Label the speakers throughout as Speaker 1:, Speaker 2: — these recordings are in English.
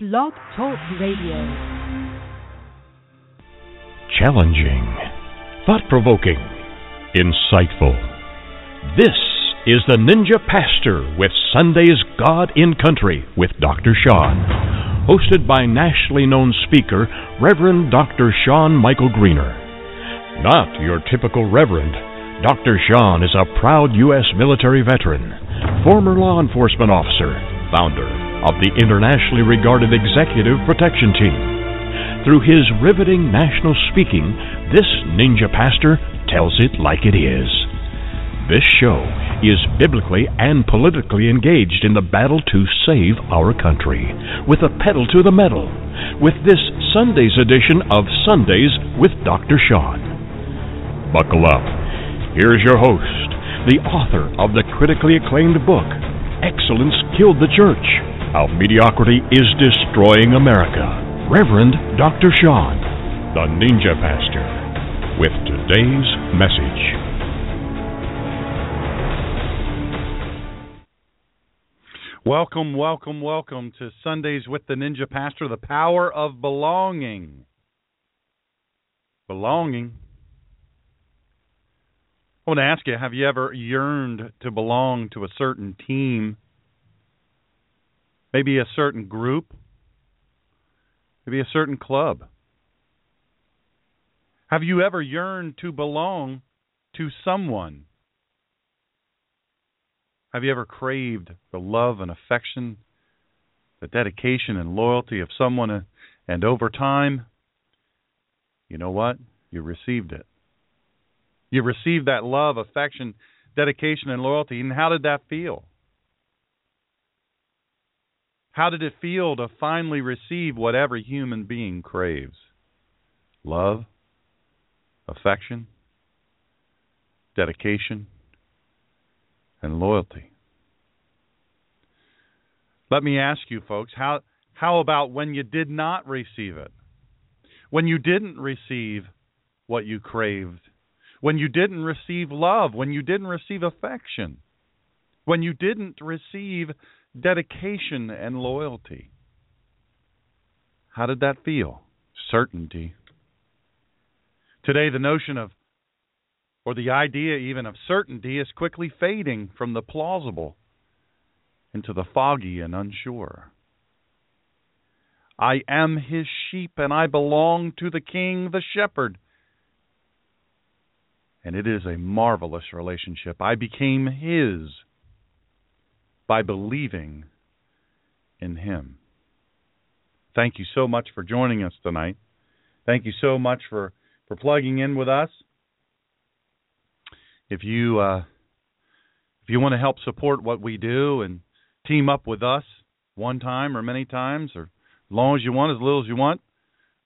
Speaker 1: Blog Talk Radio.
Speaker 2: Challenging, thought provoking, insightful. This is the Ninja Pastor with Sunday's God in Country with Dr. Sean, hosted by nationally known speaker Reverend Dr. Sean Michael Greener. Not your typical Reverend. Dr. Sean is a proud U.S. military veteran, former law enforcement officer, founder of the internationally regarded Executive Protection Team. Through his riveting national speaking, this ninja pastor tells it like it is. This show is biblically and politically engaged in the battle to save our country, with a pedal to the metal, with this Sunday's edition of Sundays with Dr. Sean. Buckle up. Here's your host, the author of the critically acclaimed book, Excellence Killed the Church How Mediocrity is Destroying America. Reverend Dr. Sean, the Ninja Pastor, with today's message.
Speaker 3: Welcome, welcome, welcome to Sundays with the Ninja Pastor, the power of belonging. Belonging. I want to ask you have you ever yearned to belong to a certain team? Maybe a certain group? Maybe a certain club? Have you ever yearned to belong to someone? Have you ever craved the love and affection, the dedication and loyalty of someone, uh, and over time, you know what? You received it. You received that love, affection, dedication, and loyalty. And how did that feel? How did it feel to finally receive what every human being craves? Love, affection, dedication, and loyalty. Let me ask you folks, how how about when you did not receive it? When you didn't receive what you craved? When you didn't receive love, when you didn't receive affection? When you didn't receive dedication and loyalty? How did that feel? Certainty. Today the notion of or the idea even of certainty is quickly fading from the plausible into the foggy and unsure. I am his sheep and I belong to the king, the shepherd. And it is a marvelous relationship. I became his by believing in him. Thank you so much for joining us tonight. Thank you so much for, for plugging in with us if you uh, if you want to help support what we do and team up with us one time or many times or as long as you want, as little as you want,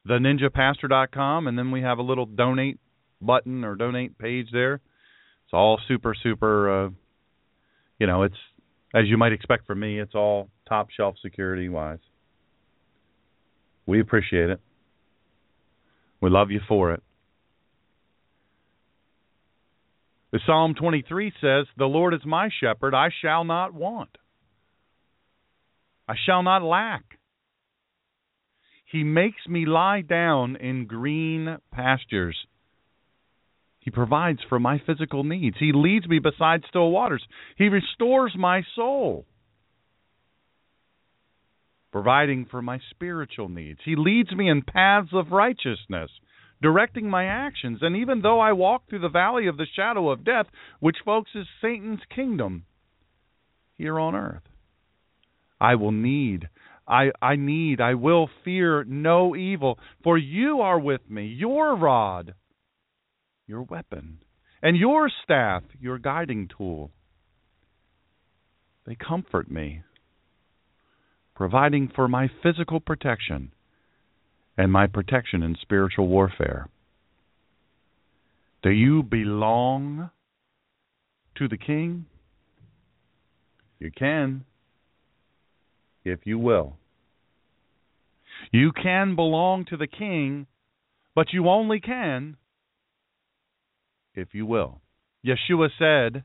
Speaker 3: theninjapastor.com, and then we have a little donate button or donate page there. It's all super super. Uh, you know, it's as you might expect from me. It's all top shelf security wise. We appreciate it. We love you for it. The Psalm 23 says, The Lord is my shepherd, I shall not want. I shall not lack. He makes me lie down in green pastures. He provides for my physical needs. He leads me beside still waters. He restores my soul, providing for my spiritual needs. He leads me in paths of righteousness directing my actions. And even though I walk through the valley of the shadow of death, which, folks, is Satan's kingdom here on earth, I will need, I, I need, I will fear no evil, for you are with me, your rod, your weapon, and your staff, your guiding tool. They comfort me, providing for my physical protection and my protection in spiritual warfare. Do you belong to the King? You can, if you will. You can belong to the King, but you only can if you will. Yeshua said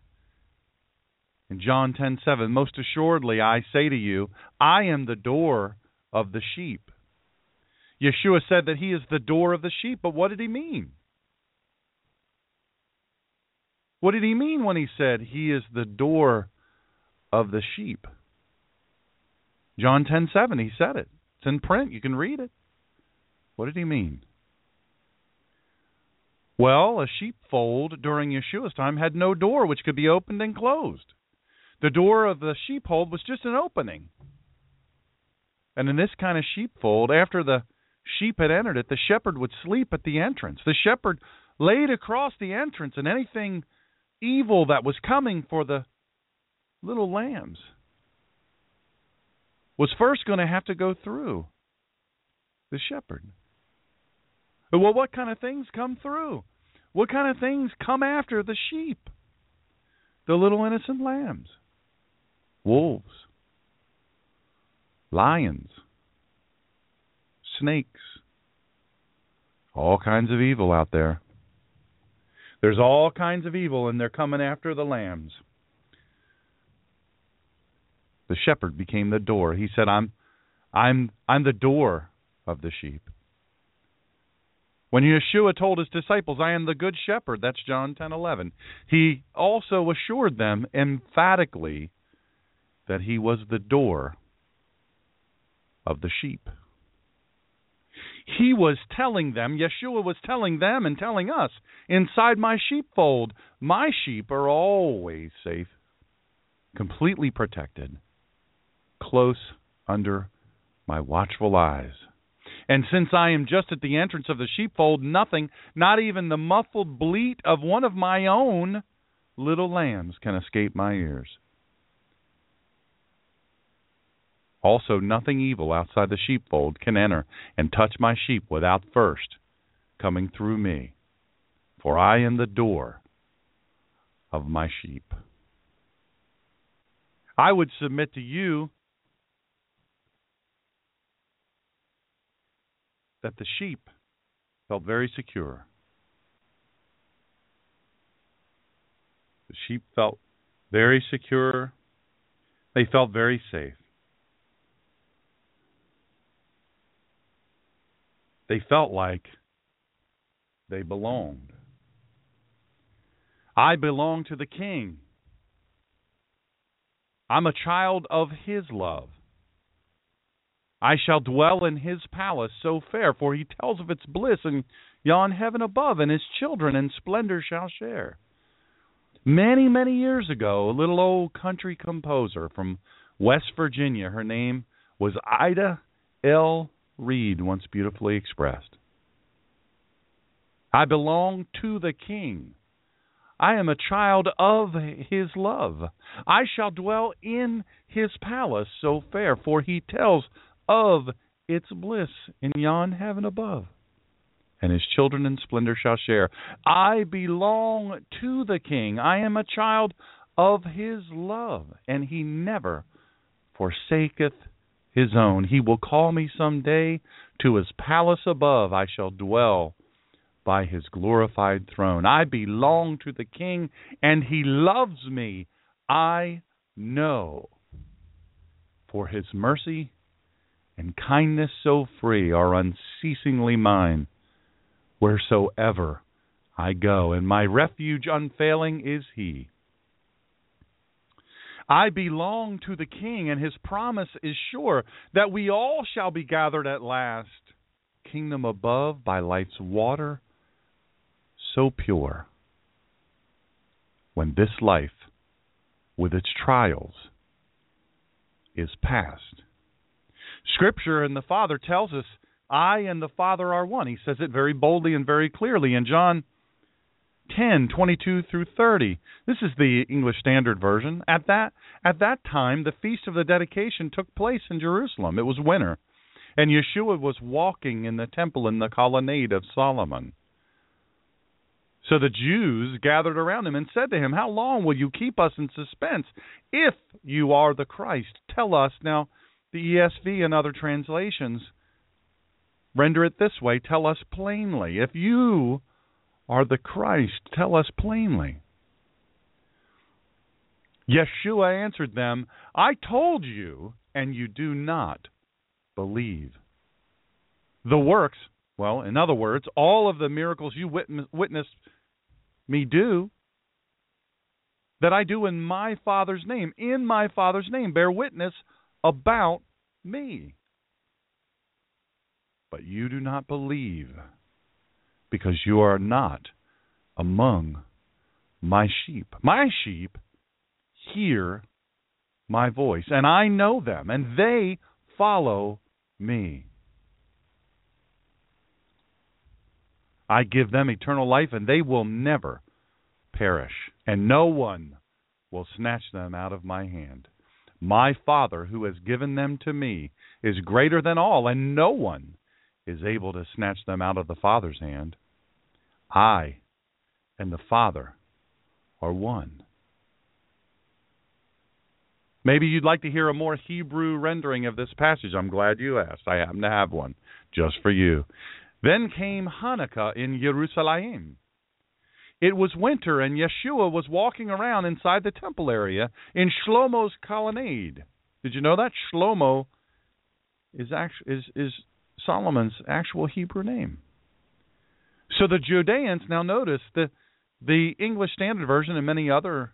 Speaker 3: in John 10:7, "Most assuredly I say to you, I am the door of the sheep. Yeshua said that he is the door of the sheep, but what did he mean? What did he mean when he said he is the door of the sheep? John 10:7 he said it. It's in print, you can read it. What did he mean? Well, a sheepfold during Yeshua's time had no door which could be opened and closed. The door of the sheepfold was just an opening. And in this kind of sheepfold, after the sheep had entered it, the shepherd would sleep at the entrance. The shepherd laid across the entrance, and anything evil that was coming for the little lambs was first going to have to go through the shepherd. Well, what kind of things come through? What kind of things come after the sheep? The little innocent lambs, wolves, lions, snakes, all kinds of evil out there. There's all kinds of evil, and they're coming after the lambs. The shepherd became the door. He said, "I'm, I'm, I'm the door of the sheep." When Yeshua told his disciples, "I am the good shepherd," that's John 10:11. He also assured them emphatically that he was the door of the sheep. He was telling them, Yeshua was telling them and telling us, inside my sheepfold, my sheep are always safe, completely protected, close under my watchful eyes. And since I am just at the entrance of the sheepfold, nothing, not even the muffled bleat of one of my own little lambs, can escape my ears. Also, nothing evil outside the sheepfold can enter and touch my sheep without first coming through me. For I am the door of my sheep. I would submit to you that the sheep felt very secure. The sheep felt very secure. They felt very safe. They felt like they belonged. I belong to the King. I'm a child of His love. I shall dwell in His palace so fair, for He tells of its bliss and yon heaven above, and His children in splendor shall share. Many, many years ago, a little old country composer from West Virginia, her name was Ida L. Reed once beautifully expressed. I belong to the King. I am a child of his love. I shall dwell in his palace so fair, for he tells of its bliss in yon heaven above. And his children in splendor shall share. I belong to the King. I am a child of his love, and he never forsaketh his own. He will call me some day to his palace above. I shall dwell by his glorified throne. I belong to the king, and he loves me. I know. For his mercy and kindness so free are unceasingly mine wheresoever I go, and my refuge unfailing is he. I belong to the King, and his promise is sure that we all shall be gathered at last. Kingdom above by life's water, so pure. When this life, with its trials, is past. Scripture and the Father tells us, I and the Father are one. He says it very boldly and very clearly in John 10, 22 through 30. This is the English Standard Version. At that at that time, the feast of the dedication took place in Jerusalem. It was winter, and Yeshua was walking in the temple in the colonnade of Solomon. So the Jews gathered around him and said to him, How long will you keep us in suspense? If you are the Christ, tell us. Now, the ESV and other translations render it this way Tell us plainly. If you are the Christ, tell us plainly. Yeshua answered them, I told you, and you do not believe. The works, well, in other words, all of the miracles you witnessed me do, that I do in my Father's name, in my Father's name, bear witness about me. But you do not believe because you are not among my sheep. My sheep hear my voice, and I know them, and they follow me. I give them eternal life, and they will never perish, and no one will snatch them out of my hand. My Father, who has given them to me, is greater than all, and no one is able to snatch them out of the Father's hand. I and the Father are one. Maybe you'd like to hear a more Hebrew rendering of this passage. I'm glad you asked. I happen to have one just for you. Then came Hanukkah in Jerusalem. It was winter, and Yeshua was walking around inside the temple area in Shlomo's colonnade. Did you know that Shlomo is is is Solomon's actual Hebrew name? So the Judeans now notice that the English Standard Version and many other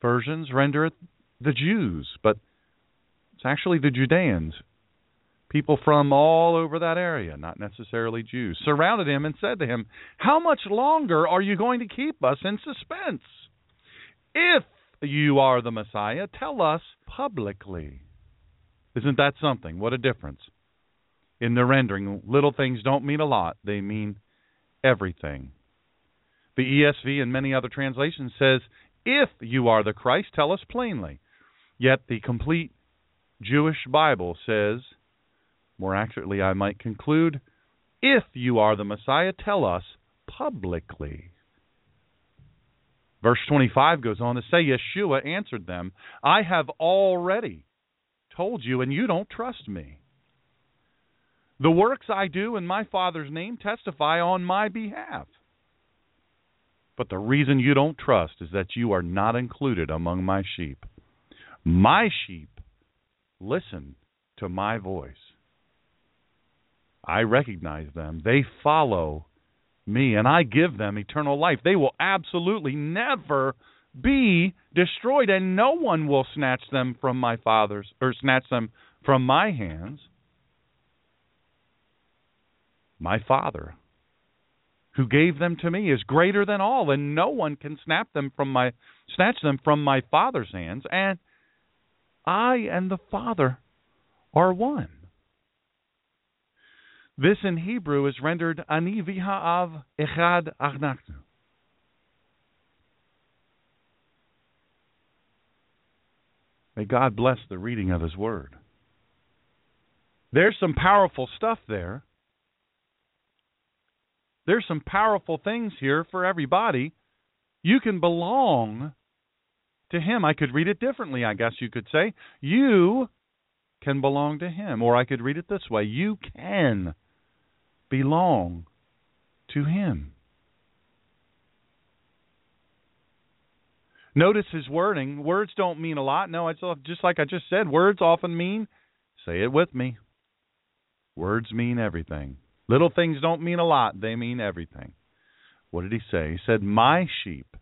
Speaker 3: versions render it the Jews, but it's actually the Judeans, people from all over that area, not necessarily Jews, surrounded him and said to him, How much longer are you going to keep us in suspense? If you are the Messiah, tell us publicly. Isn't that something? What a difference. In the rendering, little things don't mean a lot, they mean everything. The ESV and many other translations says, If you are the Christ, tell us plainly. Yet the complete Jewish Bible says, more accurately, I might conclude, if you are the Messiah, tell us publicly. Verse 25 goes on to say, Yeshua answered them, I have already told you, and you don't trust me. The works I do in my Father's name testify on my behalf. But the reason you don't trust is that you are not included among my sheep. My sheep listen to my voice. I recognize them. They follow me, and I give them eternal life. They will absolutely never be destroyed, and no one will snatch them from my father's or snatch them from my hands. My Father, who gave them to me, is greater than all, and no one can snap them from my snatch them from my Father's hands. And I and the Father are one. This in Hebrew is rendered Ani v'ha'av echad achnachnu. May God bless the reading of His Word. There's some powerful stuff there. There's some powerful things here for everybody. You can belong to Him. I could read it differently, I guess you could say. You can belong to Him. Or I could read it this way You can belong to Him. Notice his wording. Words don't mean a lot. No, it's just like I just said. Words often mean, say it with me. Words mean everything. Little things don't mean a lot, they mean everything. What did he say? He said, My sheep.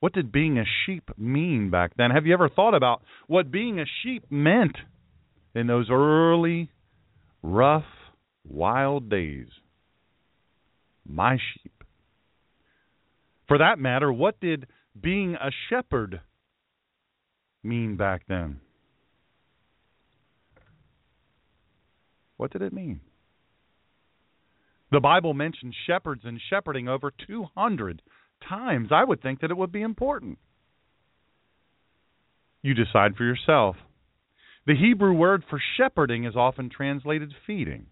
Speaker 3: What did being a sheep mean back then? Have you ever thought about what being a sheep meant in those early, rough, wild days? My sheep. For that matter, what did being a shepherd mean back then? What did it mean? The Bible mentions shepherds and shepherding over 200 times. I would think that it would be important. You decide for yourself. The Hebrew word for shepherding is often translated feeding.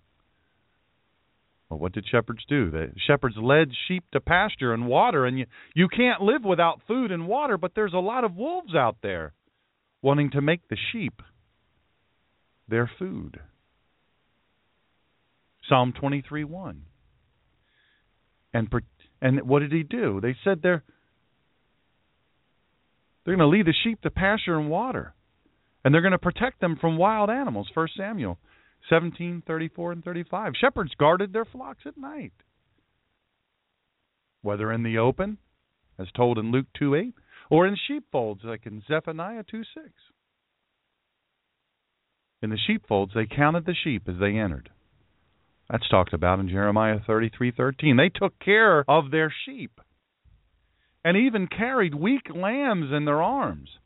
Speaker 3: Well, what did shepherds do? The shepherds led sheep to pasture and water, and you, you can't live without food and water, but there's a lot of wolves out there wanting to make the sheep their food. Psalm 23 1 and and what did he do? They said they're they're going to lead the sheep to pasture and water, And they're going to protect them from wild animals. 1 Samuel 17, 34, and 35. Shepherds guarded their flocks at night. Whether in the open, as told in Luke 2 8, or in sheepfolds, like in Zephaniah 2 6. In the sheepfolds, they counted the sheep as they entered. That's talked about in Jeremiah 33:13. They took care of their sheep and even carried weak lambs in their arms.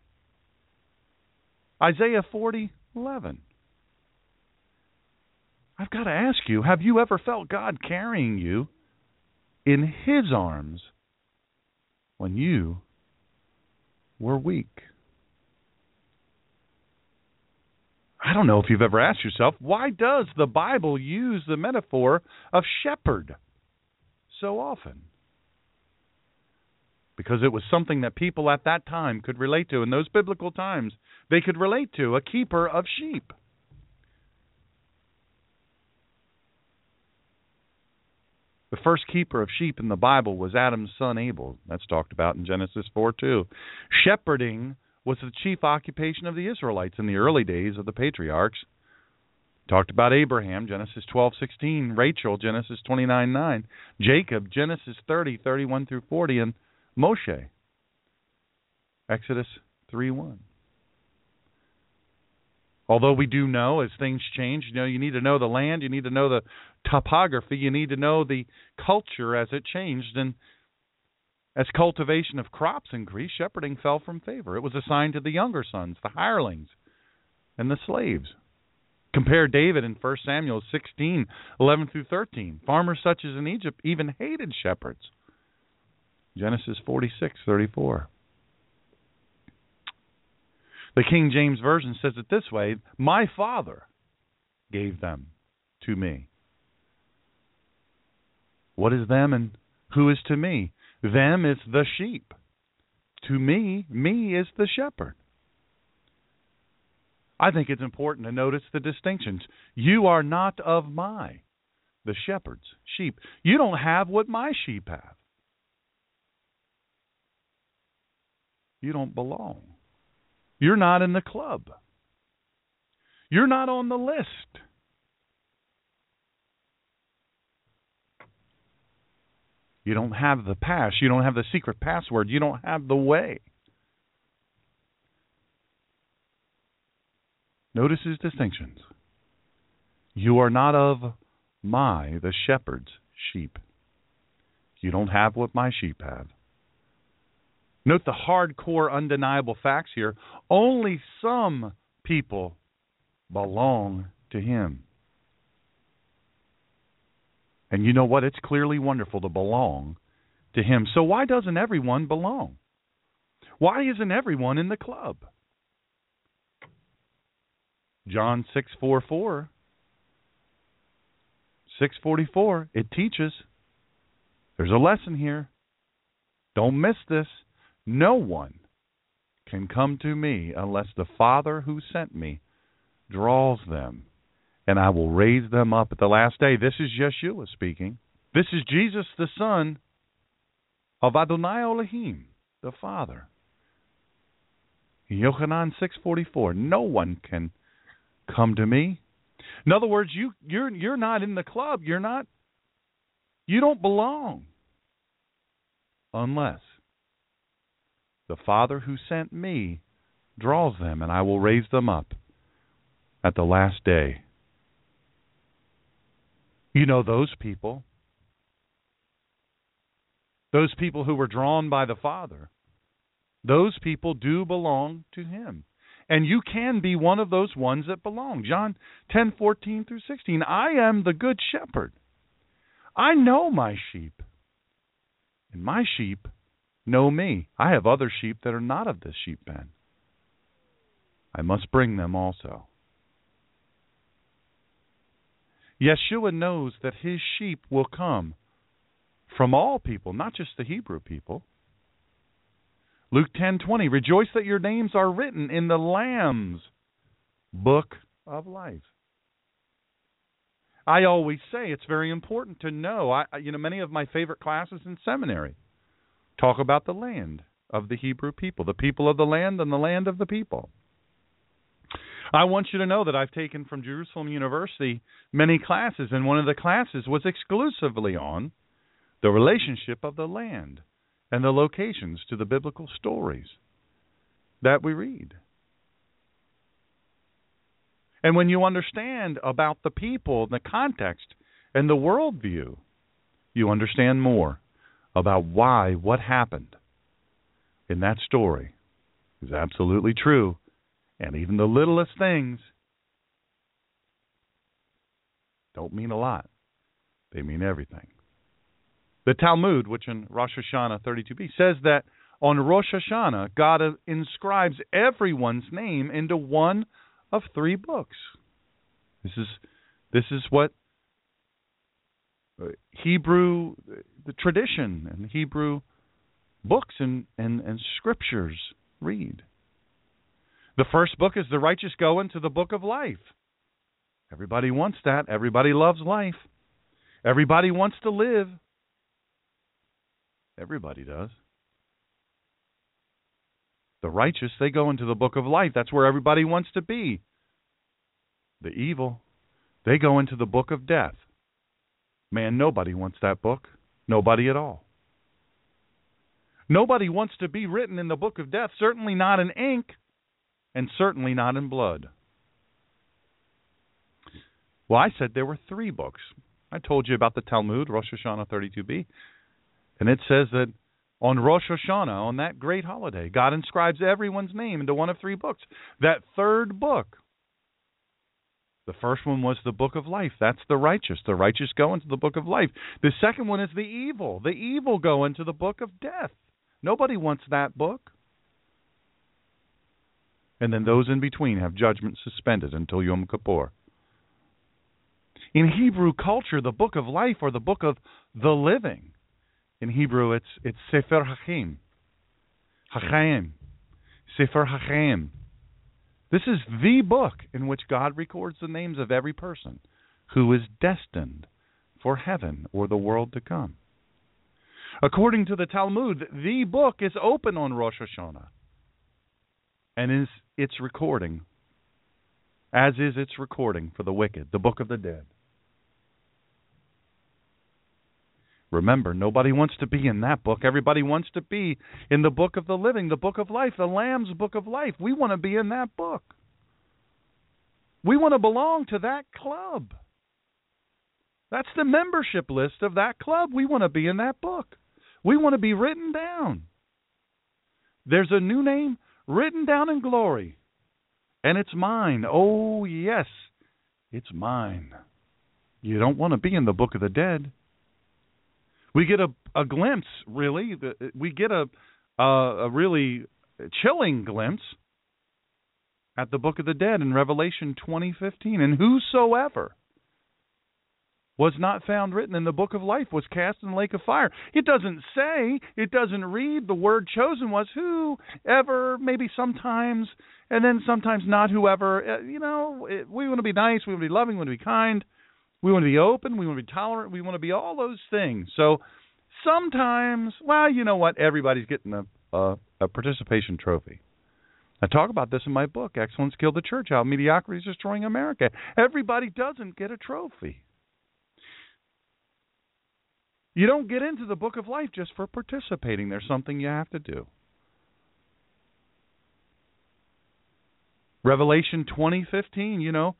Speaker 3: Isaiah 40:11. I've got to ask you, have you ever felt God carrying you in his arms when you were weak? I don't know if you've ever asked yourself, why does the Bible use the metaphor of shepherd so often? Because it was something that people at that time could relate to. In those biblical times, they could relate to a keeper of sheep. The first keeper of sheep in the Bible was Adam's son Abel. That's talked about in Genesis 4 2. Shepherding was the chief occupation of the Israelites in the early days of the patriarchs. Talked about Abraham, Genesis 12:16, Rachel, Genesis 29:9, Jacob, Genesis 30:31 through 40, and Moshe, Exodus 3:1. Although we do know as things change, you know, you need to know the land, you need to know the topography, you need to know the culture as it changed, and as cultivation of crops increased, shepherding fell from favor. It was assigned to the younger sons, the hirelings, and the slaves. Compare David in 1 Samuel 16, 11 through 13. Farmers such as in Egypt even hated shepherds. Genesis 46, 34. The King James Version says it this way My Father gave them to me. What is them and who is to me? Them is the sheep. To me, me is the shepherd. I think it's important to notice the distinctions. You are not of my, the shepherd's sheep. You don't have what my sheep have. You don't belong. You're not in the club. You're not on the list. You don't have the pass. You don't have the secret password. You don't have the way. Notice his distinctions. You are not of my, the shepherd's sheep. You don't have what my sheep have. Note the hardcore, undeniable facts here. Only some people belong to him. And you know what? It's clearly wonderful to belong to Him. So why doesn't everyone belong? Why isn't everyone in the club? John six four four. Six forty four. It teaches. There's a lesson here. Don't miss this. No one can come to me unless the Father who sent me draws them and I will raise them up at the last day. This is Yeshua speaking. This is Jesus, the Son of Adonai Elohim, the Father. Yochanan 6:44. No one can come to me. In other words, you you're you're not in the club. You're not. You don't belong unless the Father who sent me draws them, and I will raise them up at the last day. You know those people. Those people who were drawn by the Father. Those people do belong to Him. And you can be one of those ones that belong. John 10:14 through 16. I am the good shepherd. I know my sheep. And my sheep know me. I have other sheep that are not of this sheep pen. I must bring them also. Yeshua knows that his sheep will come from all people, not just the Hebrew people. Luke 10:20 Rejoice that your names are written in the Lamb's book of life. I always say it's very important to know. I you know many of my favorite classes in seminary talk about the land of the Hebrew people, the people of the land and the land of the people. I want you to know that I've taken from Jerusalem University many classes, and one of the classes was exclusively on the relationship of the land and the locations to the biblical stories that we read. And when you understand about the people, the context, and the worldview, you understand more about why what happened in that story is absolutely true. And even the littlest things don't mean a lot, they mean everything. The Talmud, which in Rosh Hashanah 32b, says that on Rosh Hashanah, God inscribes everyone's name into one of three books. This is this is what Uh, Hebrew the tradition and Hebrew books and, and, and scriptures read. The first book is the righteous go into the book of life. Everybody wants that. Everybody loves life. Everybody wants to live. Everybody does. The righteous, they go into the book of life. That's where everybody wants to be. The evil, they go into the book of death. Man, nobody wants that book. Nobody at all. Nobody wants to be written in the book of death, certainly not in ink, and certainly not in blood. Well, I said there were three books. I told you about the Talmud, Rosh Hashanah 32b, and it says that on Rosh Hashanah, on that great holiday, God inscribes everyone's name into one of three books. That third book, the first one was the book of life. That's the righteous. The righteous go into the book of life. The second one is the evil. The evil go into the book of death. Nobody wants that book. And then those in between have judgment suspended until Yom Kippur. In Hebrew culture, the book of life or the book of the living. In Hebrew, it's it's Sefer Hachim. Hachaim. Sefer Hachaim. This is the book in which God records the names of every person who is destined for heaven or the world to come. According to the Talmud, the book is open on Rosh Hashanah and is its recording, as is its recording for the wicked, the book of the dead. Remember, nobody wants to be in that book. Everybody wants to be in the book of the living, the book of life, the Lamb's book of life. We want to be in that book. We want to belong to that club. That's the membership list of that club. We want to be in that book. We want to be written down. There's a new name written down in glory, and it's mine. Oh, yes, it's mine. You don't want to be in the book of the dead. We get a, a glimpse, really. We get a, a, a really chilling glimpse at the book of the dead in Revelation 20:15 and whosoever was not found written in the book of life was cast in the lake of fire. It doesn't say, it doesn't read. The word chosen was whoever, maybe sometimes, and then sometimes not whoever. Uh, you know, we want to be nice, we want to be loving, we want to be kind, we want to be open, we want to be tolerant, we want to be all those things. So sometimes, well, you know what? Everybody's getting a, a, a participation trophy. I talk about this in my book, Excellence Killed the Church How Mediocrity is Destroying America. Everybody doesn't get a trophy. You don't get into the book of life just for participating. There's something you have to do. Revelation 20:15, you know,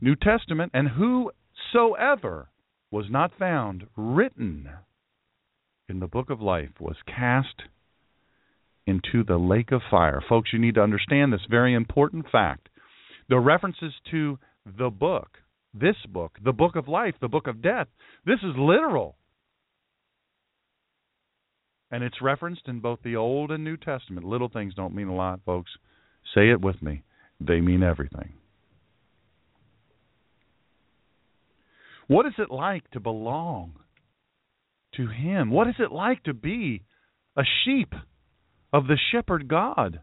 Speaker 3: New Testament, and whosoever was not found written in the book of life was cast into the lake of fire. Folks, you need to understand this very important fact. The references to the book this book, the book of life, the book of death. This is literal. And it's referenced in both the Old and New Testament. Little things don't mean a lot, folks. Say it with me. They mean everything. What is it like to belong to Him? What is it like to be a sheep of the shepherd God?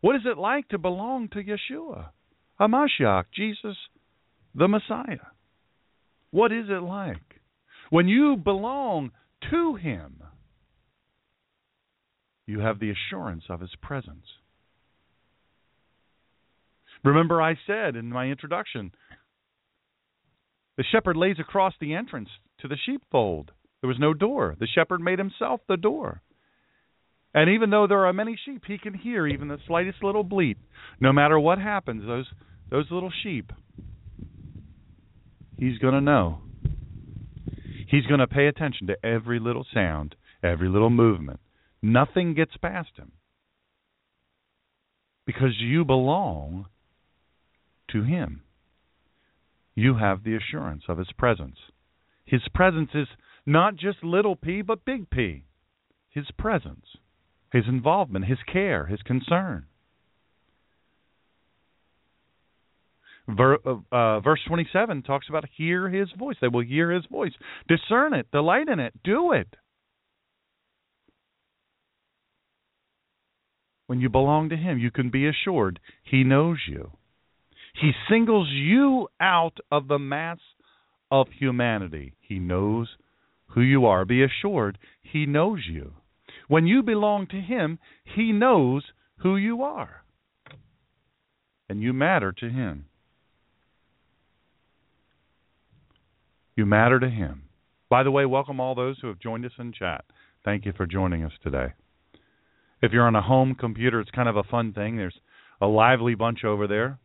Speaker 3: What is it like to belong to Yeshua, Hamashiach, Jesus the Messiah. What is it like? When you belong to Him, you have the assurance of His presence. Remember, I said in my introduction the shepherd lays across the entrance to the sheepfold. There was no door. The shepherd made himself the door. And even though there are many sheep, he can hear even the slightest little bleat. No matter what happens, those those little sheep, he's going to know. He's going to pay attention to every little sound, every little movement. Nothing gets past him. Because you belong to him. You have the assurance of his presence. His presence is not just little p, but big P. His presence, his involvement, his care, his concern. Ver, uh, uh, verse 27 talks about hear his voice. They will hear his voice. Discern it, delight in it, do it. When you belong to him, you can be assured he knows you. He singles you out of the mass of humanity. He knows who you are. Be assured he knows you. When you belong to him, he knows who you are. And you matter to him. You matter to Him. By the way, welcome all those who have joined us in chat. Thank you for joining us today. If you're on a home computer, it's kind of a fun thing. There's a lively bunch over there.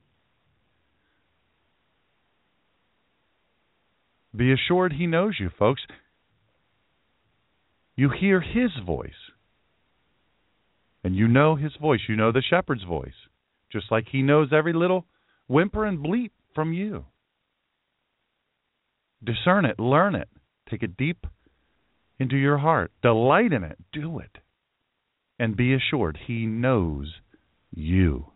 Speaker 3: Be assured He knows you, folks. You hear His voice. And you know His voice. You know the shepherd's voice. Just like He knows every little whimper and bleat from you. Discern it, learn it, take it deep into your heart, delight in it, do it, and be assured He knows you.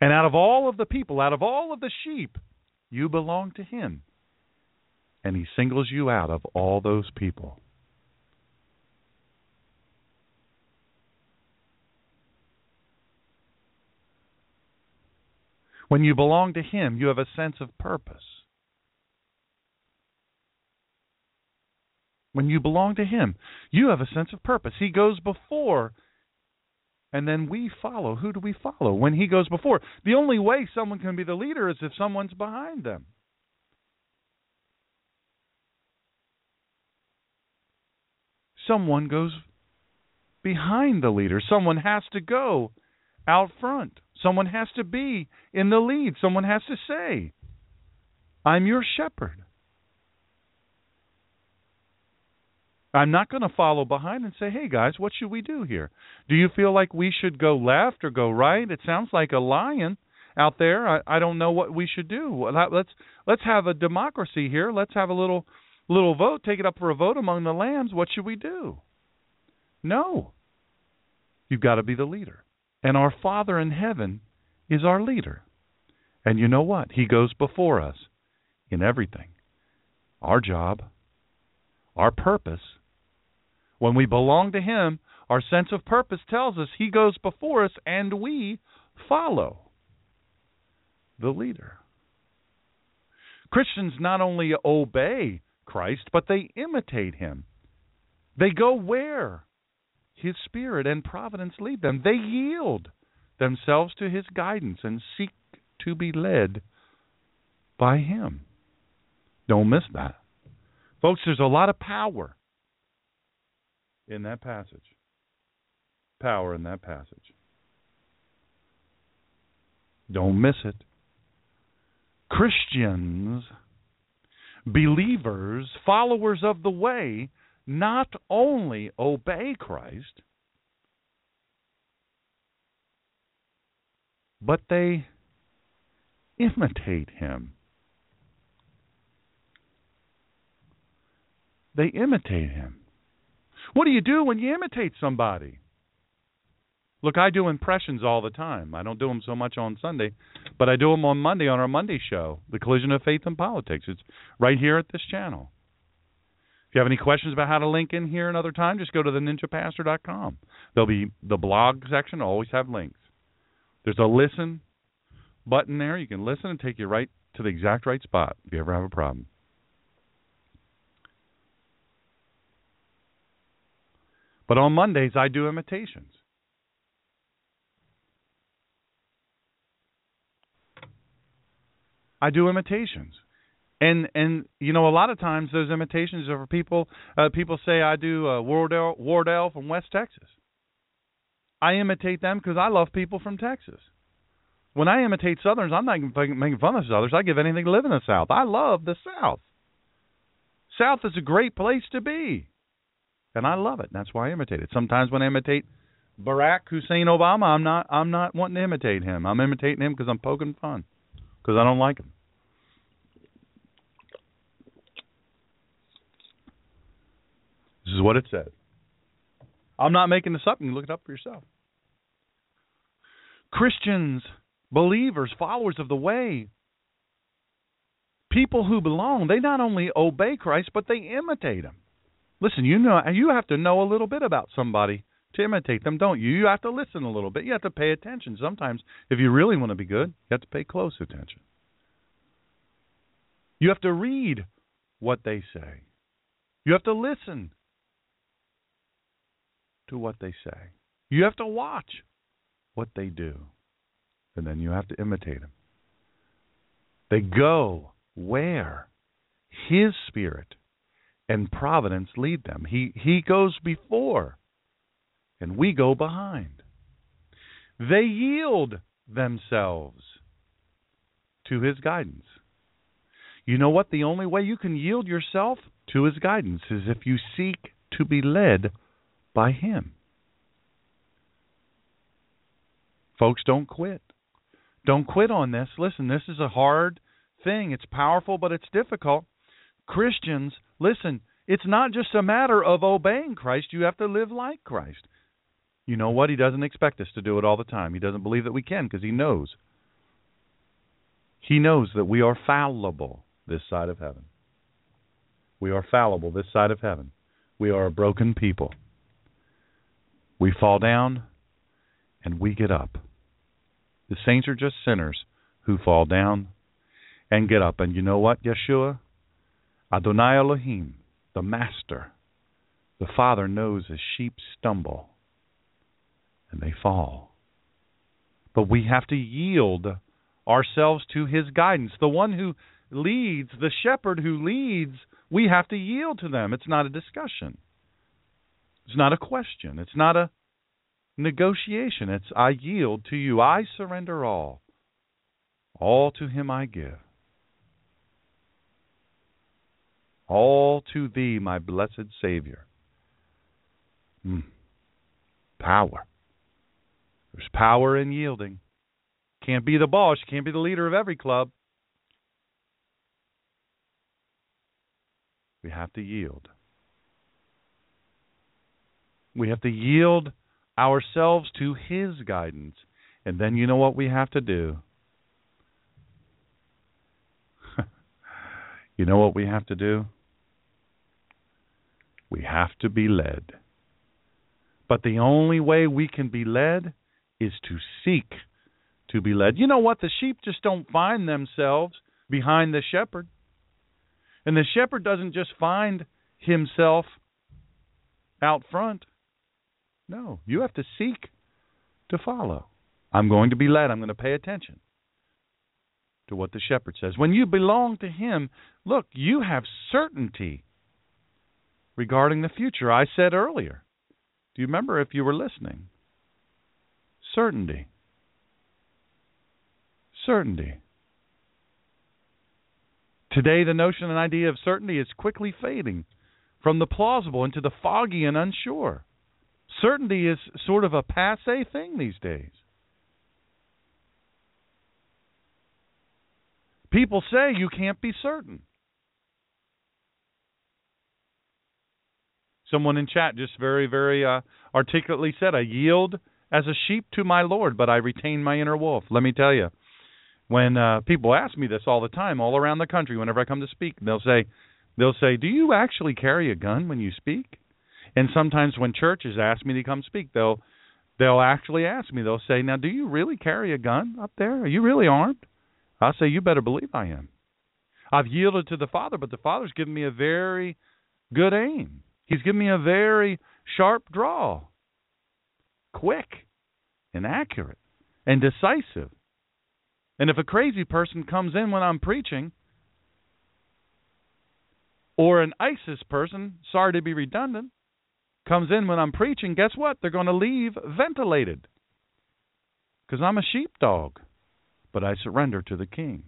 Speaker 3: And out of all of the people, out of all of the sheep, you belong to Him. And He singles you out of all those people. When you belong to Him, you have a sense of purpose. When you belong to Him, you have a sense of purpose. He goes before, and then we follow. Who do we follow? When He goes before, the only way someone can be the leader is if someone's behind them. Someone goes behind the leader. Someone has to go out front. Someone has to be in the lead. Someone has to say, I'm your shepherd. I'm not going to follow behind and say, "Hey guys, what should we do here? Do you feel like we should go left or go right? It sounds like a lion out there. I, I don't know what we should do. Let's let's have a democracy here. Let's have a little little vote. Take it up for a vote among the lambs. What should we do? No. You've got to be the leader. And our Father in heaven is our leader. And you know what? He goes before us in everything. Our job, our purpose when we belong to Him, our sense of purpose tells us He goes before us and we follow the leader. Christians not only obey Christ, but they imitate Him. They go where His Spirit and providence lead them. They yield themselves to His guidance and seek to be led by Him. Don't miss that. Folks, there's a lot of power in that passage. Power in that passage. Don't miss it. Christians, believers, followers of the way, not only obey Christ, but they imitate him. They imitate him. What do you do when you imitate somebody? Look, I do impressions all the time. I don't do them so much on Sunday, but I do them on Monday on our Monday show, The Collision of Faith and Politics. It's right here at this channel. If you have any questions about how to link in here another time, just go to theninjapastor.com. There'll be the blog section, always have links. There's a listen button there. You can listen and take you right to the exact right spot if you ever have a problem. But on Mondays, I do imitations. I do imitations. And and you know a lot of times those imitations are for people uh people say I do uh Wardell Wardell from West Texas. I imitate them because I love people from Texas. When I imitate Southerners, I'm not making fun of Southerners. I give anything to live in the South. I love the South. South is a great place to be, and I love it. That's why I imitate it. Sometimes when I imitate Barack Hussein Obama, I'm not I'm not wanting to imitate him. I'm imitating him because I'm poking fun because I don't like him. This is what it says. I'm not making this up. You can look it up for yourself. Christians, believers, followers of the way, people who belong, they not only obey Christ, but they imitate him. Listen, you know you have to know a little bit about somebody to imitate them, don't you? You have to listen a little bit. You have to pay attention. Sometimes if you really want to be good, you have to pay close attention. You have to read what they say. You have to listen to what they say. You have to watch what they do. And then you have to imitate them. They go where his spirit and providence lead them. He he goes before and we go behind. They yield themselves to his guidance. You know what? The only way you can yield yourself to his guidance is if you seek to be led by Him. Folks, don't quit. Don't quit on this. Listen, this is a hard thing. It's powerful, but it's difficult. Christians, listen, it's not just a matter of obeying Christ. You have to live like Christ. You know what? He doesn't expect us to do it all the time. He doesn't believe that we can because he knows. He knows that we are fallible this side of heaven. We are fallible this side of heaven. We are a broken people. We fall down and we get up. The saints are just sinners who fall down and get up. And you know what, Yeshua? Adonai Elohim, the Master, the Father knows as sheep stumble and they fall. But we have to yield ourselves to His guidance. The one who leads, the shepherd who leads, we have to yield to them. It's not a discussion. It's not a question. It's not a negotiation. It's I yield to you. I surrender all. All to him I give. All to thee, my blessed Savior. Mm. Power. There's power in yielding. Can't be the boss, can't be the leader of every club. We have to yield. We have to yield ourselves to His guidance. And then you know what we have to do? you know what we have to do? We have to be led. But the only way we can be led is to seek to be led. You know what? The sheep just don't find themselves behind the shepherd. And the shepherd doesn't just find himself out front. No, you have to seek to follow. I'm going to be led. I'm going to pay attention to what the shepherd says. When you belong to him, look, you have certainty regarding the future. I said earlier. Do you remember if you were listening? Certainty. Certainty. Today, the notion and idea of certainty is quickly fading from the plausible into the foggy and unsure. Certainty is sort of a passe thing these days. People say you can't be certain. Someone in chat just very, very uh, articulately said, I yield as a sheep to my Lord, but I retain my inner wolf. Let me tell you, when uh, people ask me this all the time, all around the country, whenever I come to speak, they'll say, they'll say, "Do you actually carry a gun when you speak?" And sometimes when churches ask me to come speak, they'll they'll actually ask me. They'll say, "Now, do you really carry a gun up there? Are you really armed?" I'll say, "You better believe I am." I've yielded to the Father, but the Father's given me a very good aim. He's given me a very sharp draw, quick and accurate and decisive. And if a crazy person comes in when I'm preaching, or an ISIS person, sorry to be redundant, comes in when I'm preaching, guess what? They're going to leave ventilated. Because I'm a sheepdog, but I surrender to the king.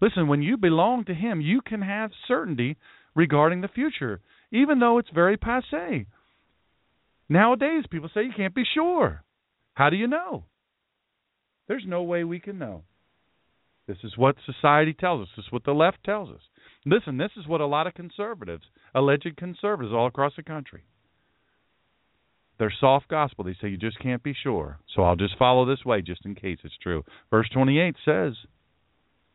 Speaker 3: Listen, when you belong to him, you can have certainty regarding the future, even though it's very passe. Nowadays, people say you can't be sure. How do you know? There's no way we can know. This is what society tells us. This is what the left tells us. Listen, this is what a lot of conservatives, alleged conservatives all across the country, they're soft gospel. They say you just can't be sure. So I'll just follow this way just in case it's true. Verse 28 says,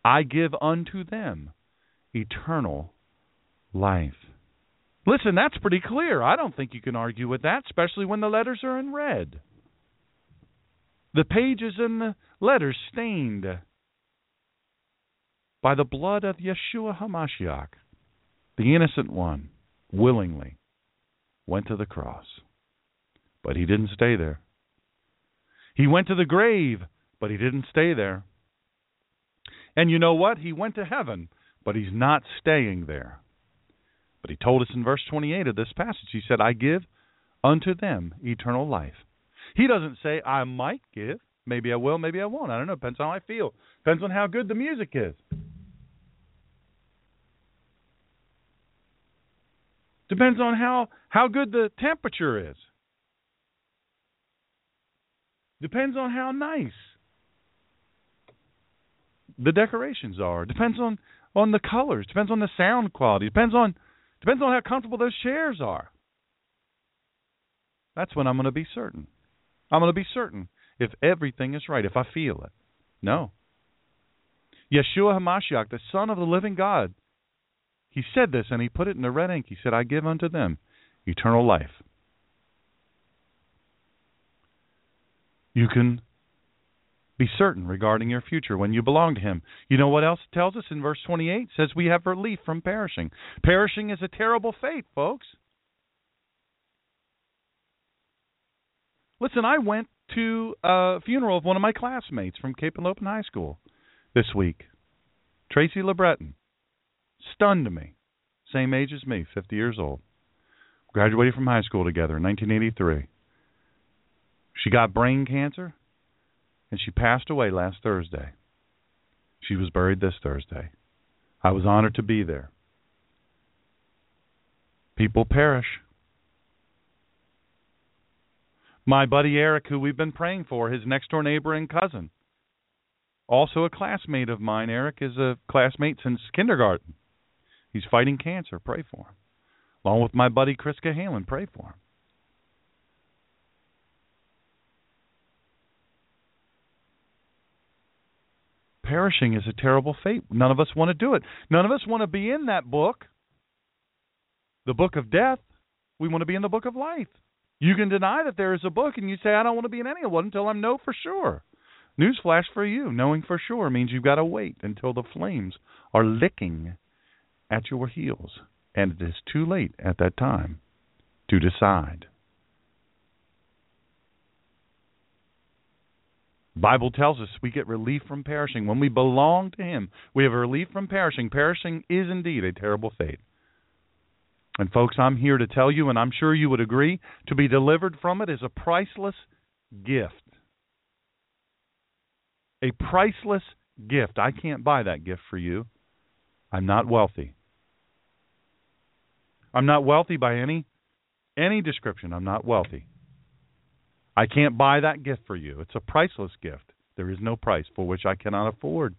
Speaker 3: I give unto them eternal life. Listen, that's pretty clear. I don't think you can argue with that, especially when the letters are in red. The pages and the letters stained by the blood of Yeshua HaMashiach, the innocent one, willingly went to the cross. But he didn't stay there. He went to the grave, but he didn't stay there. And you know what? He went to heaven, but he's not staying there. But he told us in verse 28 of this passage, he said, I give unto them eternal life. He doesn't say, I might give. Maybe I will, maybe I won't. I don't know. Depends on how I feel. Depends on how good the music is. Depends on how, how good the temperature is. Depends on how nice the decorations are. Depends on on the colors. Depends on the sound quality. Depends on depends on how comfortable those chairs are. That's when I'm going to be certain. I'm going to be certain if everything is right, if I feel it. No. Yeshua HaMashiach, the Son of the living God, he said this and he put it in the red ink. He said, I give unto them eternal life. You can be certain regarding your future when you belong to him. You know what else it tells us in verse 28? It says we have relief from perishing. Perishing is a terrible fate, folks. Listen, I went to a funeral of one of my classmates from Cape and Henlopen High School this week. Tracy LeBreton. Stunned me. Same age as me, 50 years old. Graduated from high school together in 1983. She got brain cancer, and she passed away last Thursday. She was buried this Thursday. I was honored to be there. People perish. My buddy Eric, who we've been praying for, his next door neighbor and cousin, also a classmate of mine. Eric is a classmate since kindergarten. He's fighting cancer. Pray for him. Along with my buddy Chris Cahalan, pray for him. Perishing is a terrible fate. None of us want to do it. None of us want to be in that book, the book of death. We want to be in the book of life. You can deny that there is a book, and you say, I don't want to be in any of one until I know for sure. Newsflash for you knowing for sure means you've got to wait until the flames are licking at your heels, and it is too late at that time to decide. Bible tells us we get relief from perishing. When we belong to Him, we have relief from perishing. Perishing is indeed a terrible fate. And, folks, I'm here to tell you, and I'm sure you would agree, to be delivered from it is a priceless gift. A priceless gift. I can't buy that gift for you. I'm not wealthy. I'm not wealthy by any any description. I'm not wealthy. I can't buy that gift for you. It's a priceless gift. There is no price for which I cannot afford.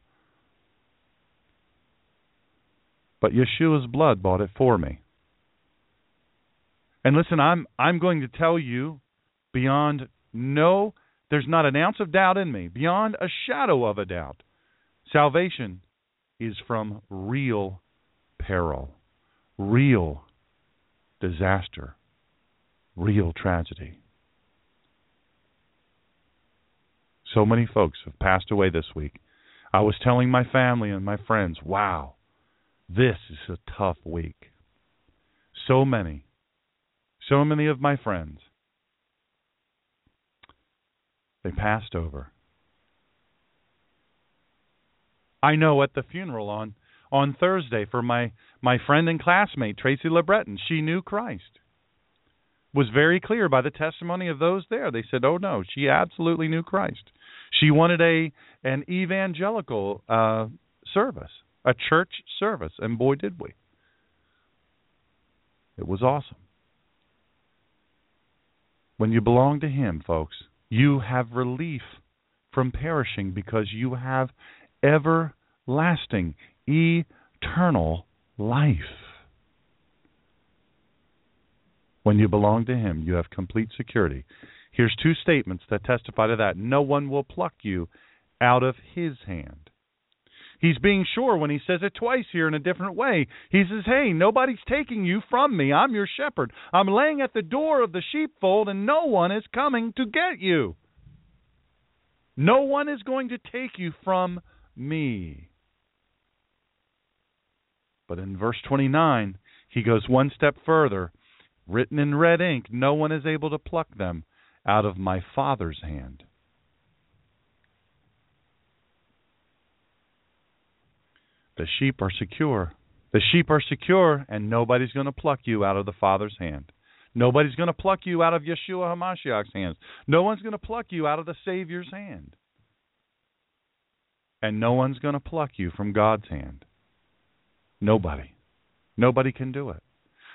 Speaker 3: But Yeshua's blood bought it for me. And listen, I'm I'm going to tell you beyond no there's not an ounce of doubt in me, beyond a shadow of a doubt. Salvation is from real peril, real disaster, real tragedy. So many folks have passed away this week. I was telling my family and my friends, wow, this is a tough week. So many, so many of my friends, they passed over. I know at the funeral on on Thursday for my my friend and classmate Tracy LeBreton, she knew Christ. Was very clear by the testimony of those there. They said, "Oh no, she absolutely knew Christ. She wanted a an evangelical uh, service, a church service, and boy did we. It was awesome. When you belong to Him, folks, you have relief from perishing because you have everlasting, eternal life. When you belong to Him, you have complete security. Here's two statements that testify to that. No one will pluck you out of His hand. He's being sure when he says it twice here in a different way. He says, Hey, nobody's taking you from me. I'm your shepherd. I'm laying at the door of the sheepfold, and no one is coming to get you. No one is going to take you from me. But in verse 29, he goes one step further. Written in red ink, no one is able to pluck them out of my Father's hand. The sheep are secure. The sheep are secure, and nobody's going to pluck you out of the Father's hand. Nobody's going to pluck you out of Yeshua HaMashiach's hands. No one's going to pluck you out of the Savior's hand. And no one's going to pluck you from God's hand. Nobody. Nobody can do it.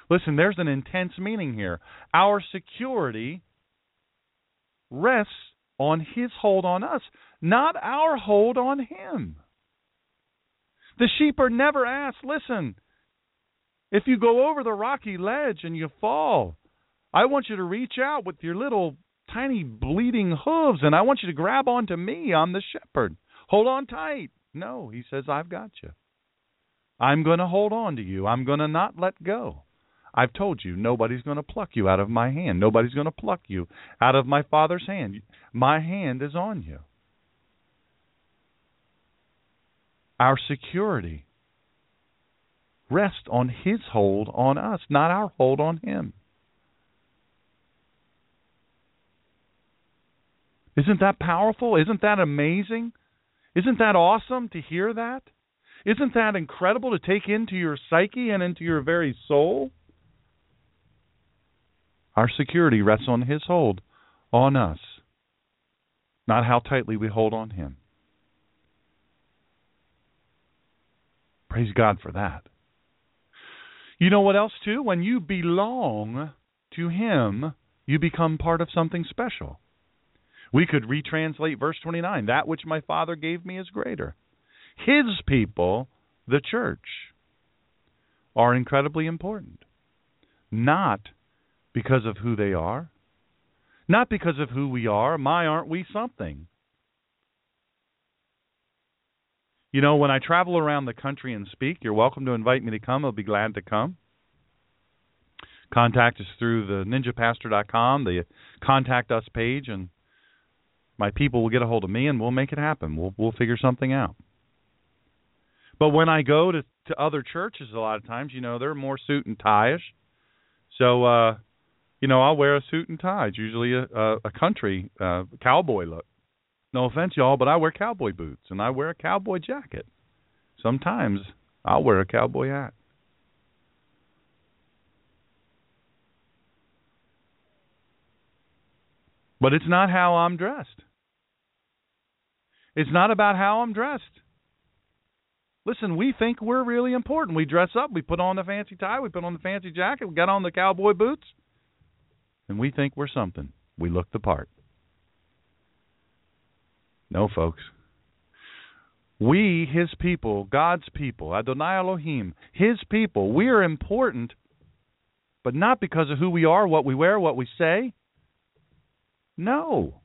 Speaker 3: Listen, there's an intense meaning here. Our security rests on His hold on us, not our hold on Him. The sheep are never asked, listen, if you go over the rocky ledge and you fall, I want you to reach out with your little tiny bleeding hooves and I want you to grab onto me. I'm the shepherd. Hold on tight. No, he says, I've got you. I'm going to hold on to you. I'm going to not let go. I've told you, nobody's going to pluck you out of my hand. Nobody's going to pluck you out of my Father's hand. My hand is on you. Our security rests on His hold on us, not our hold on Him. Isn't that powerful? Isn't that amazing? Isn't that awesome to hear that? Isn't that incredible to take into your psyche and into your very soul? Our security rests on His hold on us, not how tightly we hold on Him. Praise God for that. You know what else, too? When you belong to Him, you become part of something special. We could retranslate verse 29 That which my Father gave me is greater. His people, the church, are incredibly important. Not because of who they are, not because of who we are. My, aren't we something? You know, when I travel around the country and speak, you're welcome to invite me to come. I'll be glad to come. Contact us through the ninjapastor.com, the contact us page, and my people will get a hold of me and we'll make it happen. We'll we'll figure something out. But when I go to to other churches, a lot of times, you know, they're more suit and tie-ish. So, uh, you know, I'll wear a suit and tie. It's usually a a, a country uh, cowboy look. No offense, y'all, but I wear cowboy boots and I wear a cowboy jacket. Sometimes I'll wear a cowboy hat. But it's not how I'm dressed. It's not about how I'm dressed. Listen, we think we're really important. We dress up, we put on the fancy tie, we put on the fancy jacket, we got on the cowboy boots, and we think we're something. We look the part. No, folks. We, his people, God's people, Adonai Elohim, his people, we are important, but not because of who we are, what we wear, what we say. No.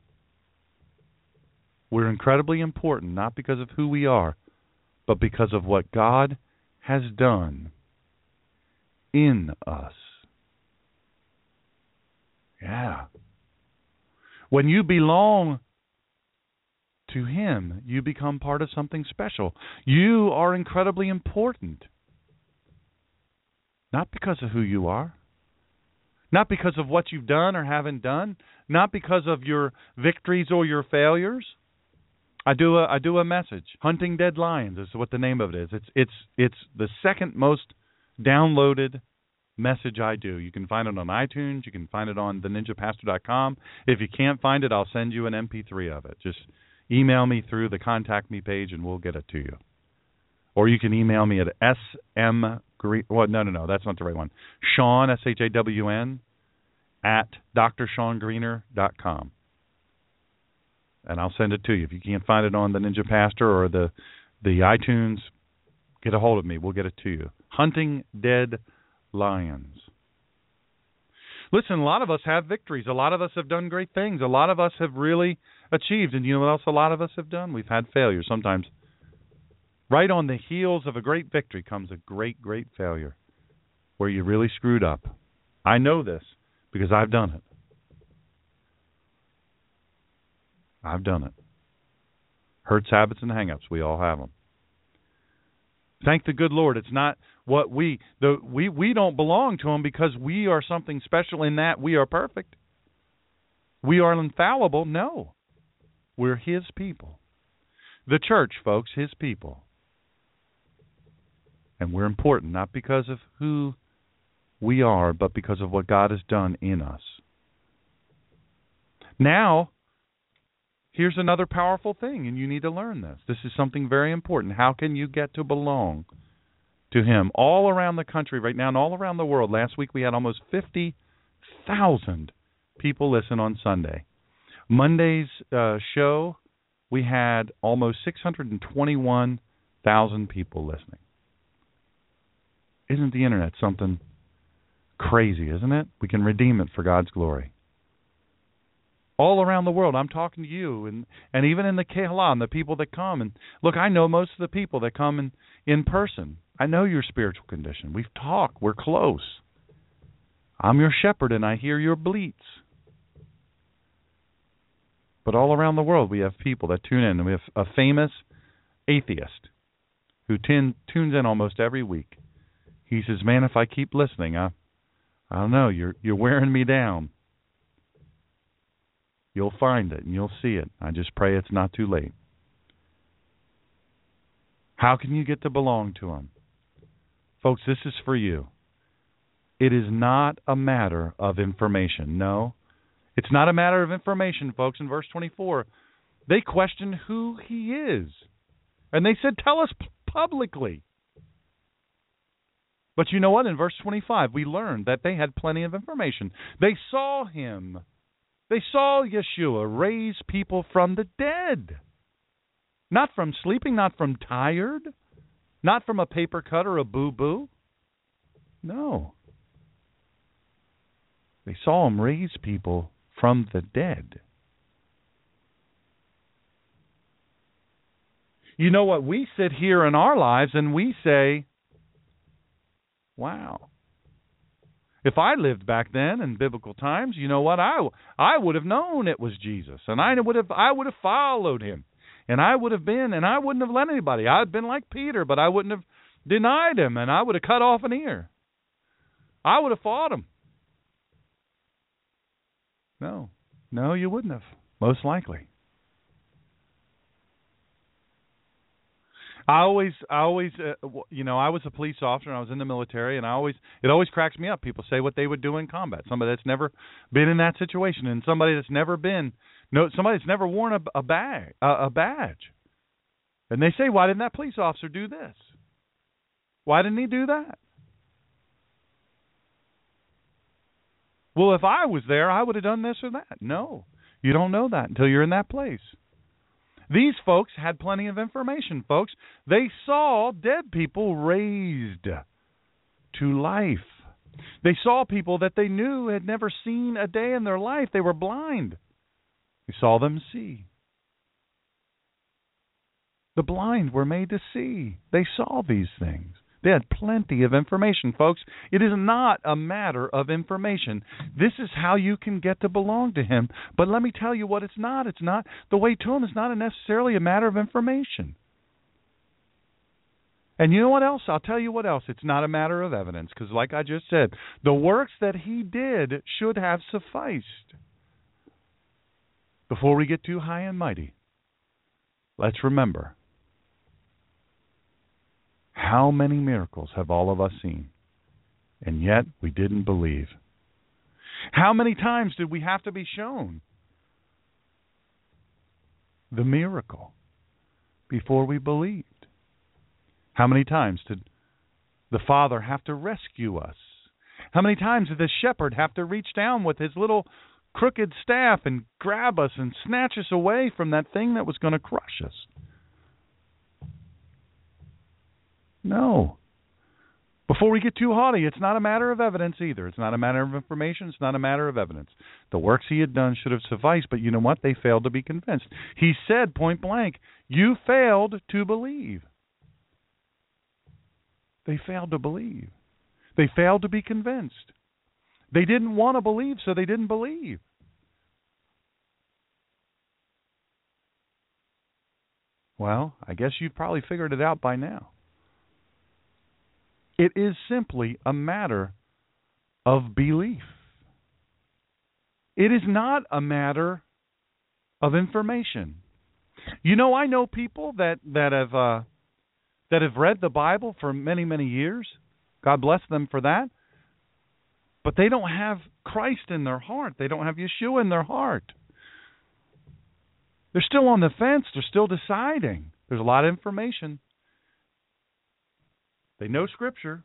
Speaker 3: We're incredibly important, not because of who we are, but because of what God has done in us. Yeah. When you belong to Him, you become part of something special. You are incredibly important. Not because of who you are, not because of what you've done or haven't done, not because of your victories or your failures. I do a I do a message. Hunting Dead Lions is what the name of it is. It's it's it's the second most downloaded message I do. You can find it on iTunes. You can find it on theninjapastor.com. If you can't find it, I'll send you an MP3 of it. Just email me through the contact me page, and we'll get it to you. Or you can email me at sm. Well, no, no, no, that's not the right one. Shawn S H A W N at drshawngreener.com. And I'll send it to you. If you can't find it on the Ninja Pastor or the the iTunes, get a hold of me. We'll get it to you. Hunting Dead Lions. Listen, a lot of us have victories. A lot of us have done great things. A lot of us have really achieved. And you know what else a lot of us have done? We've had failure. Sometimes right on the heels of a great victory comes a great, great failure where you really screwed up. I know this because I've done it. I've done it. Hurts, habits, and hangups. We all have them. Thank the good Lord. It's not what we the we we don't belong to him because we are something special in that we are perfect. We are infallible. No. We're his people. The church, folks, his people. And we're important not because of who we are, but because of what God has done in us. Now, here's another powerful thing, and you need to learn this. This is something very important. How can you get to belong to Him all around the country right now and all around the world? Last week we had almost 50,000 people listen on Sunday. Monday's uh, show, we had almost 621,000 people listening. Isn't the internet something crazy, isn't it? We can redeem it for God's glory. All around the world, I'm talking to you, and and even in the Kehalan, the people that come and look. I know most of the people that come in in person. I know your spiritual condition. We've talked. We're close. I'm your shepherd, and I hear your bleats. But all around the world, we have people that tune in, and we have a famous atheist who tin, tunes in almost every week. He says, "Man, if I keep listening, I, I don't know. You're you're wearing me down. You'll find it and you'll see it. I just pray it's not too late. How can you get to belong to him? Folks, this is for you. It is not a matter of information. No. It's not a matter of information, folks. In verse 24, they questioned who he is. And they said, Tell us publicly. But you know what? In verse 25, we learned that they had plenty of information. They saw him. They saw Yeshua raise people from the dead. Not from sleeping, not from tired, not from a paper cut or a boo boo. No. They saw him raise people from the dead. You know what? We sit here in our lives and we say, Wow. If I lived back then in biblical times, you know what? I I would have known it was Jesus, and I would have I would have followed him, and I would have been, and I wouldn't have let anybody. I'd been like Peter, but I wouldn't have denied him, and I would have cut off an ear. I would have fought him. No, no, you wouldn't have. Most likely. I always, I always, uh, you know, I was a police officer and I was in the military, and I always, it always cracks me up. People say what they would do in combat. Somebody that's never been in that situation, and somebody that's never been, no, somebody that's never worn a, a bag, a, a badge, and they say, why didn't that police officer do this? Why didn't he do that? Well, if I was there, I would have done this or that. No, you don't know that until you're in that place. These folks had plenty of information, folks. They saw dead people raised to life. They saw people that they knew had never seen a day in their life. They were blind. They saw them see. The blind were made to see. They saw these things. Had plenty of information, folks. It is not a matter of information. This is how you can get to belong to Him. But let me tell you what it's not. It's not the way to Him is not necessarily a matter of information. And you know what else? I'll tell you what else. It's not a matter of evidence, because, like I just said, the works that He did should have sufficed. Before we get too high and mighty, let's remember how many miracles have all of us seen, and yet we didn't believe? How many times did we have to be shown the miracle before we believed? How many times did the Father have to rescue us? How many times did the shepherd have to reach down with his little crooked staff and grab us and snatch us away from that thing that was going to crush us? No. Before we get too haughty, it's not a matter of evidence either. It's not a matter of information. It's not a matter of evidence. The works he had done should have sufficed, but you know what? They failed to be convinced. He said point blank, You failed to believe. They failed to believe. They failed to be convinced. They didn't want to believe, so they didn't believe. Well, I guess you've probably figured it out by now. It is simply a matter of belief. It is not a matter of information. You know, I know people that that have uh, that have read the Bible for many many years. God bless them for that. But they don't have Christ in their heart. They don't have Yeshua in their heart. They're still on the fence. They're still deciding. There's a lot of information. They know Scripture.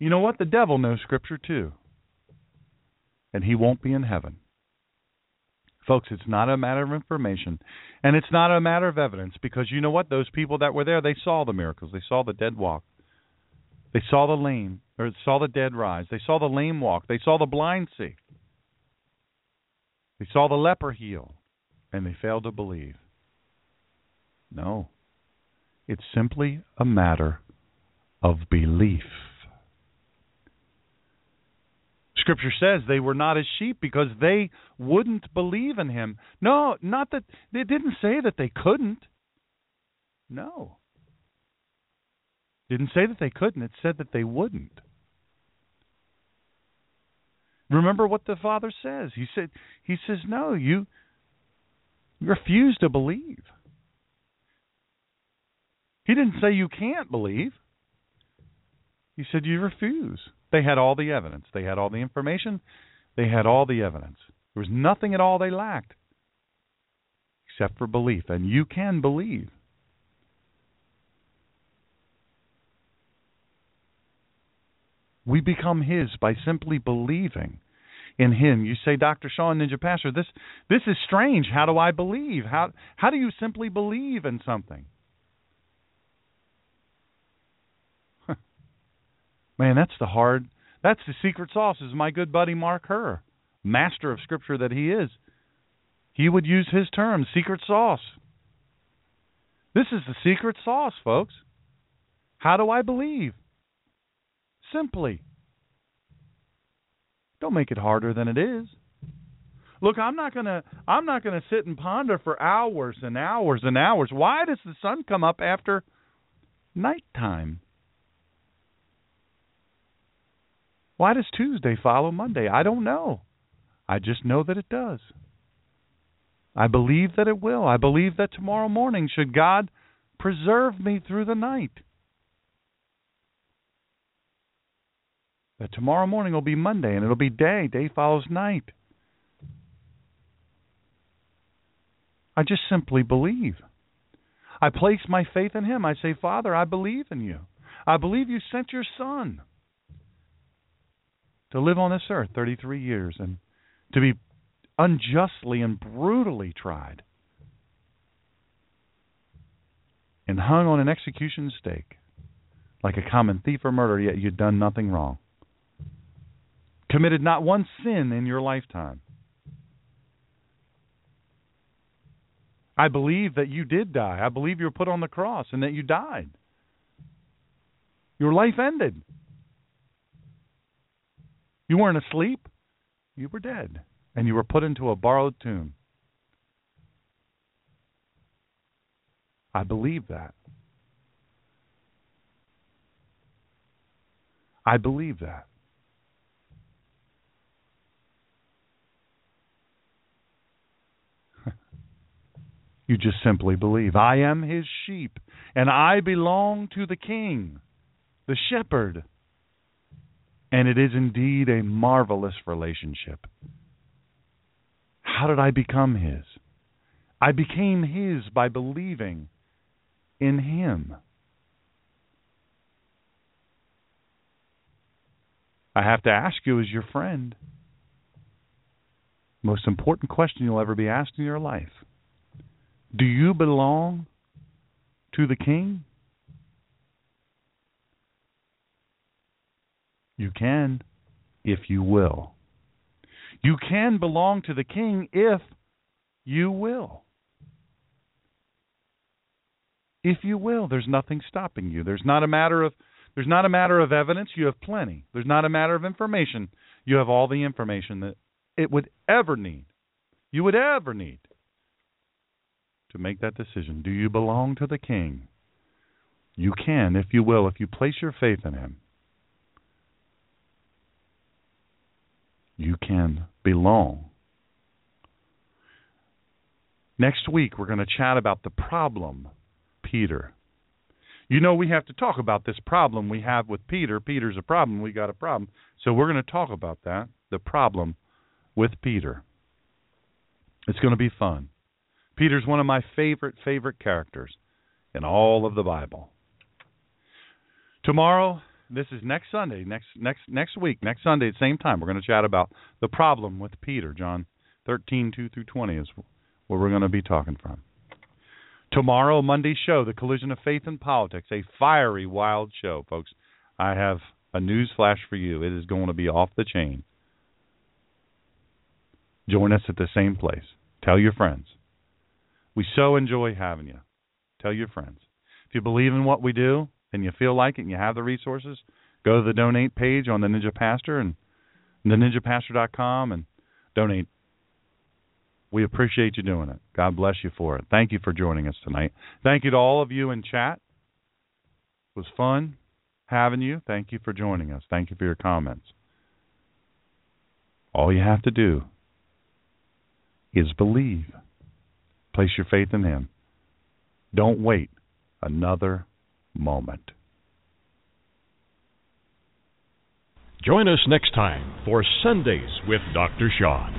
Speaker 3: You know what? The devil knows Scripture too. And he won't be in heaven. Folks, it's not a matter of information. And it's not a matter of evidence because you know what? Those people that were there, they saw the miracles. They saw the dead walk. They saw the lame, or saw the dead rise. They saw the lame walk. They saw the blind see. They saw the leper heal, and they failed to believe. No. It's simply a matter of belief. Scripture says they were not as sheep because they wouldn't believe in him. No, not that they didn't say that they couldn't. No. Didn't say that they couldn't, it said that they wouldn't. Remember what the Father says. He said he says, No, you refuse to believe. He didn't say you can't believe. He said you refuse. They had all the evidence. They had all the information. They had all the evidence. There was nothing at all they lacked except for belief. And you can believe. We become His by simply believing in Him. You say, Dr. Shawn Ninja Pastor, this this is strange. How do I believe? How how do you simply believe in something? Man, that's the hard. That's the secret sauce. Is my good buddy Mark Herr, master of Scripture that he is. He would use his term, secret sauce. This is the secret sauce, folks. How do I believe? Simply. Don't make it harder than it is. Look, I'm not gonna I'm not gonna sit and ponder for hours and hours and hours. Why does the sun come up after nighttime? Why does Tuesday follow Monday? I don't know. I just know that it does. I believe that it will. I believe that tomorrow morning, should God preserve me through the night, that tomorrow morning will be Monday and it'll be day. Day follows night. I just simply believe. I place my faith in Him. I say, Father, I believe in you. I believe you sent your Son to live on this earth 33 years and to be unjustly and brutally tried and hung on an execution stake like a common thief or murderer, yet you'd done nothing wrong. Committed not one sin in your lifetime. I believe that you did die. I believe you were put on the cross and that you died. Your life ended. You weren't asleep, you were dead, and you were put into a borrowed tomb. I believe that. I believe that. You just simply believe. I am his sheep, and I belong to the king, the shepherd. And it is indeed a marvelous relationship. How did I become his? I became his by believing in him. I have to ask you as your friend. Most important question you'll ever be asked in your life. Do you belong to the king? You can if you will. You can belong to the king if you will. If you will, there's nothing stopping you. There's not a matter of there's not a matter of evidence, you have plenty. There's not a matter of information. You have all the information that it would ever need. You would ever need to make that decision. Do you belong to the king? You can, if you will, if you place your faith in him. You can belong. Next week, we're going to chat about the problem, Peter. You know, we have to talk about this problem we have with Peter. Peter's a problem. We got a problem. So we're going to talk about that, the problem with Peter. It's going to be fun. Peter's one of my favorite, favorite characters in all of the Bible. Tomorrow, this is next Sunday, next next next week, next Sunday at the same time, we're going to chat about the problem with Peter. John 13, 2 through 20 is where we're going to be talking from. Tomorrow, Monday's show, The Collision of Faith and Politics, a fiery, wild show, folks. I have a news flash for you. It is going to be off the chain. Join us at the same place. Tell your friends. We so enjoy having you. Tell your friends. If you believe in what we do and you feel like it and you have the resources, go to the donate page on the Ninja Pastor and theninjapastor.com and donate we appreciate you doing it. God bless you for it. Thank you for joining us tonight. Thank you to all of you in chat. It was fun having you. Thank you for joining us. Thank you for your comments. All you have to do is believe. Place your faith in Him. Don't wait another moment.
Speaker 2: Join us next time for Sundays with Dr. Shawn.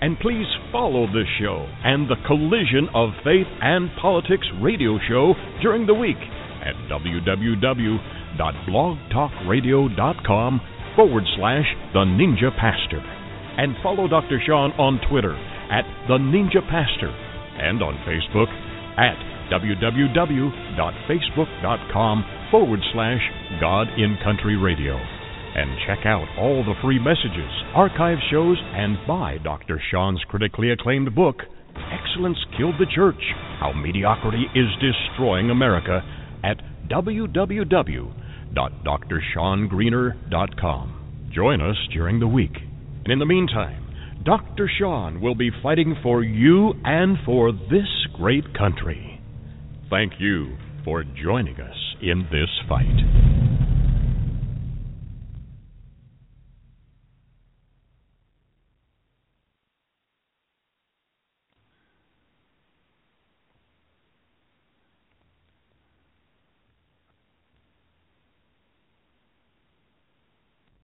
Speaker 2: And please follow this show and the Collision of Faith and Politics radio show during the week at www.blogtalkradio.com forward slash The Ninja Pastor. And follow Dr. Shawn on Twitter at The Ninja Pastor and on Facebook at www.facebook.com forward slash God and Country Radio and check out all the free messages, archive shows, and buy Dr. Shawn's critically acclaimed book, Excellence Killed the Church How Mediocrity is Destroying America, at www.drshawngreener.com. Join us during the week. And in the meantime, Dr. Shawn will be fighting for you and for this great country. Thank you for joining us in this fight.